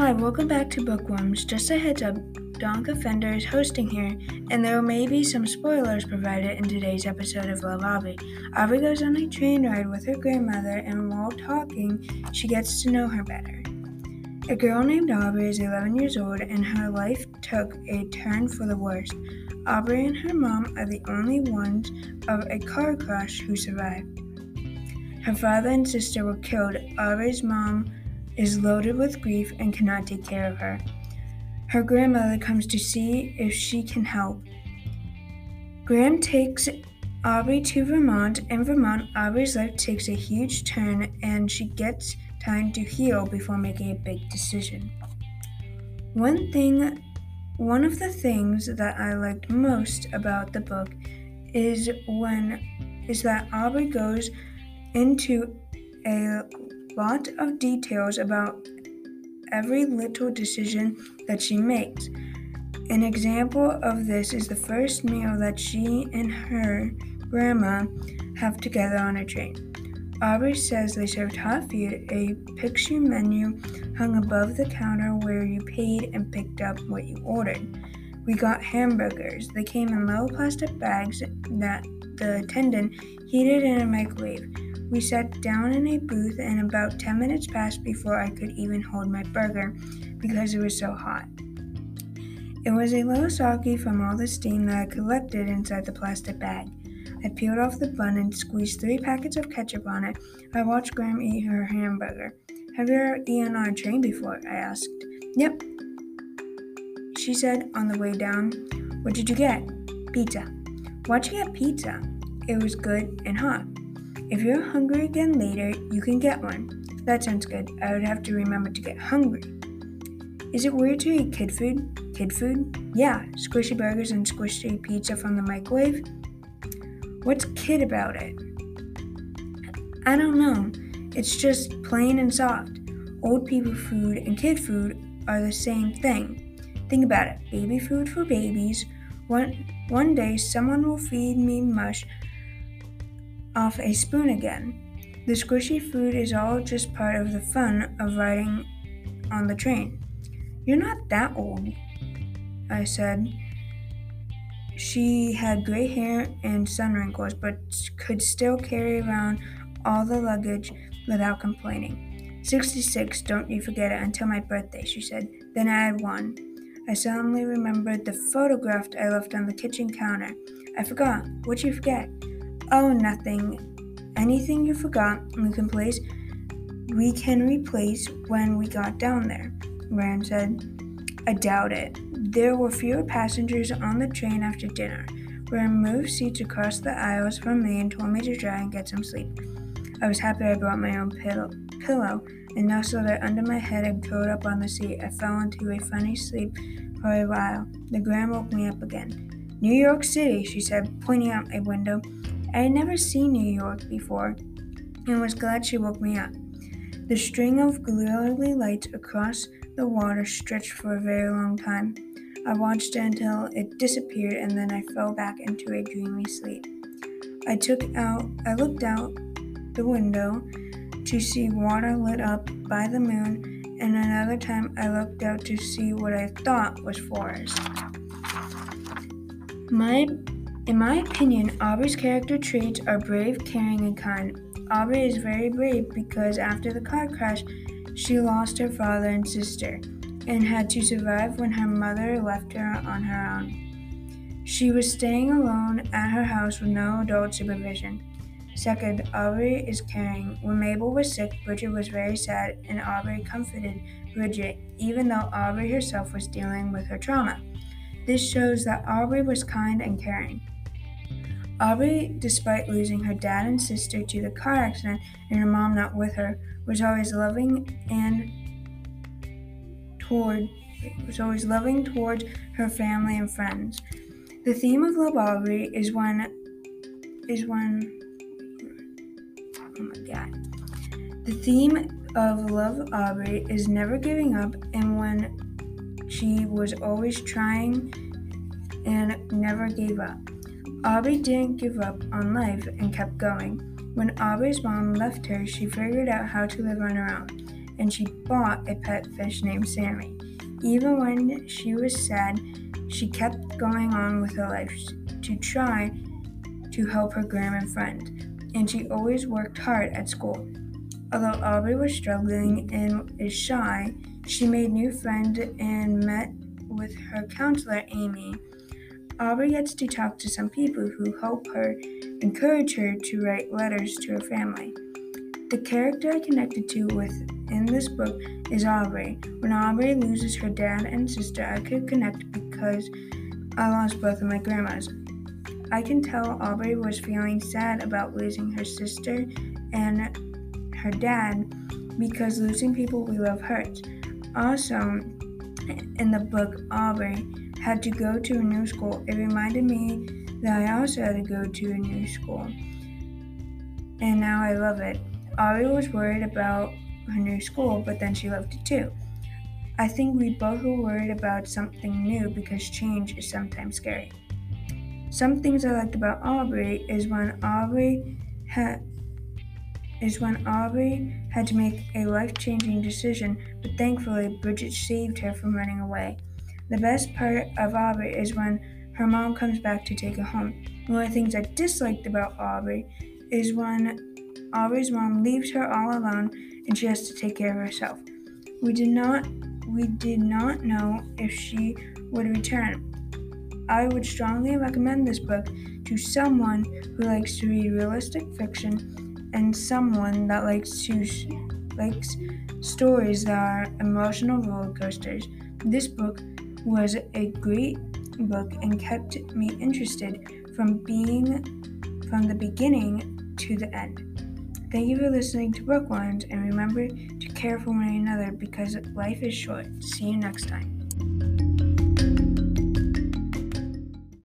Hi, welcome back to Bookworms. Just a heads up, Danica Fender is hosting here, and there may be some spoilers provided in today's episode of Love Aubrey. Aubrey goes on a train ride with her grandmother, and while talking, she gets to know her better. A girl named Aubrey is 11 years old, and her life took a turn for the worse. Aubrey and her mom are the only ones of a car crash who survived. Her father and sister were killed. Aubrey's mom is loaded with grief and cannot take care of her. Her grandmother comes to see if she can help. Gram takes Aubrey to Vermont. In Vermont, Aubrey's life takes a huge turn and she gets time to heal before making a big decision. One thing one of the things that I liked most about the book is when is that Aubrey goes into a lot of details about every little decision that she makes. An example of this is the first meal that she and her grandma have together on a train. Aubrey says they served hot food, a picture menu hung above the counter where you paid and picked up what you ordered. We got hamburgers. They came in little plastic bags that the attendant heated in a microwave. We sat down in a booth, and about 10 minutes passed before I could even hold my burger because it was so hot. It was a little soggy from all the steam that I collected inside the plastic bag. I peeled off the bun and squeezed three packets of ketchup on it. I watched Gram eat her hamburger. Have you ever eaten on a train before? I asked. Yep, she said on the way down. What did you get? Pizza. Why'd you get pizza? It was good and hot. If you're hungry again later, you can get one. That sounds good. I would have to remember to get hungry. Is it weird to eat kid food? Kid food? Yeah, squishy burgers and squishy pizza from the microwave. What's kid about it? I don't know. It's just plain and soft. Old people food and kid food are the same thing. Think about it baby food for babies. One, one day, someone will feed me mush off a spoon again. The squishy food is all just part of the fun of riding on the train. You're not that old, I said. She had gray hair and sun wrinkles, but could still carry around all the luggage without complaining. 66, don't you forget it until my birthday, she said. Then I had one. I suddenly remembered the photograph I left on the kitchen counter. I forgot. What'd you forget? Oh, nothing. Anything you forgot, we can place. We can replace when we got down there. Gram said. I doubt it. There were fewer passengers on the train after dinner. Gram moved seats across the aisles from me and told me to try and get some sleep. I was happy I brought my own pillow, pillow and nestled it under my head and curled up on the seat. I fell into a funny sleep for a while. The Gram woke me up again. New York City, she said, pointing out a window. I had never seen New York before and was glad she woke me up. The string of glowing lights across the water stretched for a very long time. I watched it until it disappeared and then I fell back into a dreamy sleep. I took out I looked out the window to see water lit up by the moon and another time I looked out to see what I thought was forest. My in my opinion, Aubrey's character traits are brave, caring, and kind. Aubrey is very brave because after the car crash, she lost her father and sister and had to survive when her mother left her on her own. She was staying alone at her house with no adult supervision. Second, Aubrey is caring. When Mabel was sick, Bridget was very sad, and Aubrey comforted Bridget, even though Aubrey herself was dealing with her trauma. This shows that Aubrey was kind and caring. Aubrey, despite losing her dad and sister to the car accident and her mom not with her, was always loving and toward was always loving toward her family and friends. The theme of Love Aubrey is when is when oh my god. The theme of Love Aubrey is never giving up and when she was always trying and never gave up. Aubrey didn't give up on life and kept going. When Aubrey's mom left her, she figured out how to live on her own. and she bought a pet fish named Sammy. Even when she was sad, she kept going on with her life to try to help her grandma and friend, and she always worked hard at school. Although Aubrey was struggling and is shy, she made new friends and met with her counselor, Amy. Aubrey gets to talk to some people who help her encourage her to write letters to her family. The character I connected to with in this book is Aubrey. When Aubrey loses her dad and sister, I could connect because I lost both of my grandmas. I can tell Aubrey was feeling sad about losing her sister and her dad because losing people we love hurts. Also, in the book, Aubrey had to go to a new school. It reminded me that I also had to go to a new school. And now I love it. Aubrey was worried about her new school, but then she loved it too. I think we both were worried about something new because change is sometimes scary. Some things I liked about Aubrey is when Aubrey had is when Aubrey had to make a life changing decision, but thankfully Bridget saved her from running away. The best part of Aubrey is when her mom comes back to take her home. One of the things I disliked about Aubrey is when Aubrey's mom leaves her all alone and she has to take care of herself. We did not we did not know if she would return. I would strongly recommend this book to someone who likes to read realistic fiction and someone that likes to likes stories that are emotional roller coasters. This book was a great book and kept me interested from being from the beginning to the end. Thank you for listening to Bookworms and remember to care for one another because life is short. See you next time.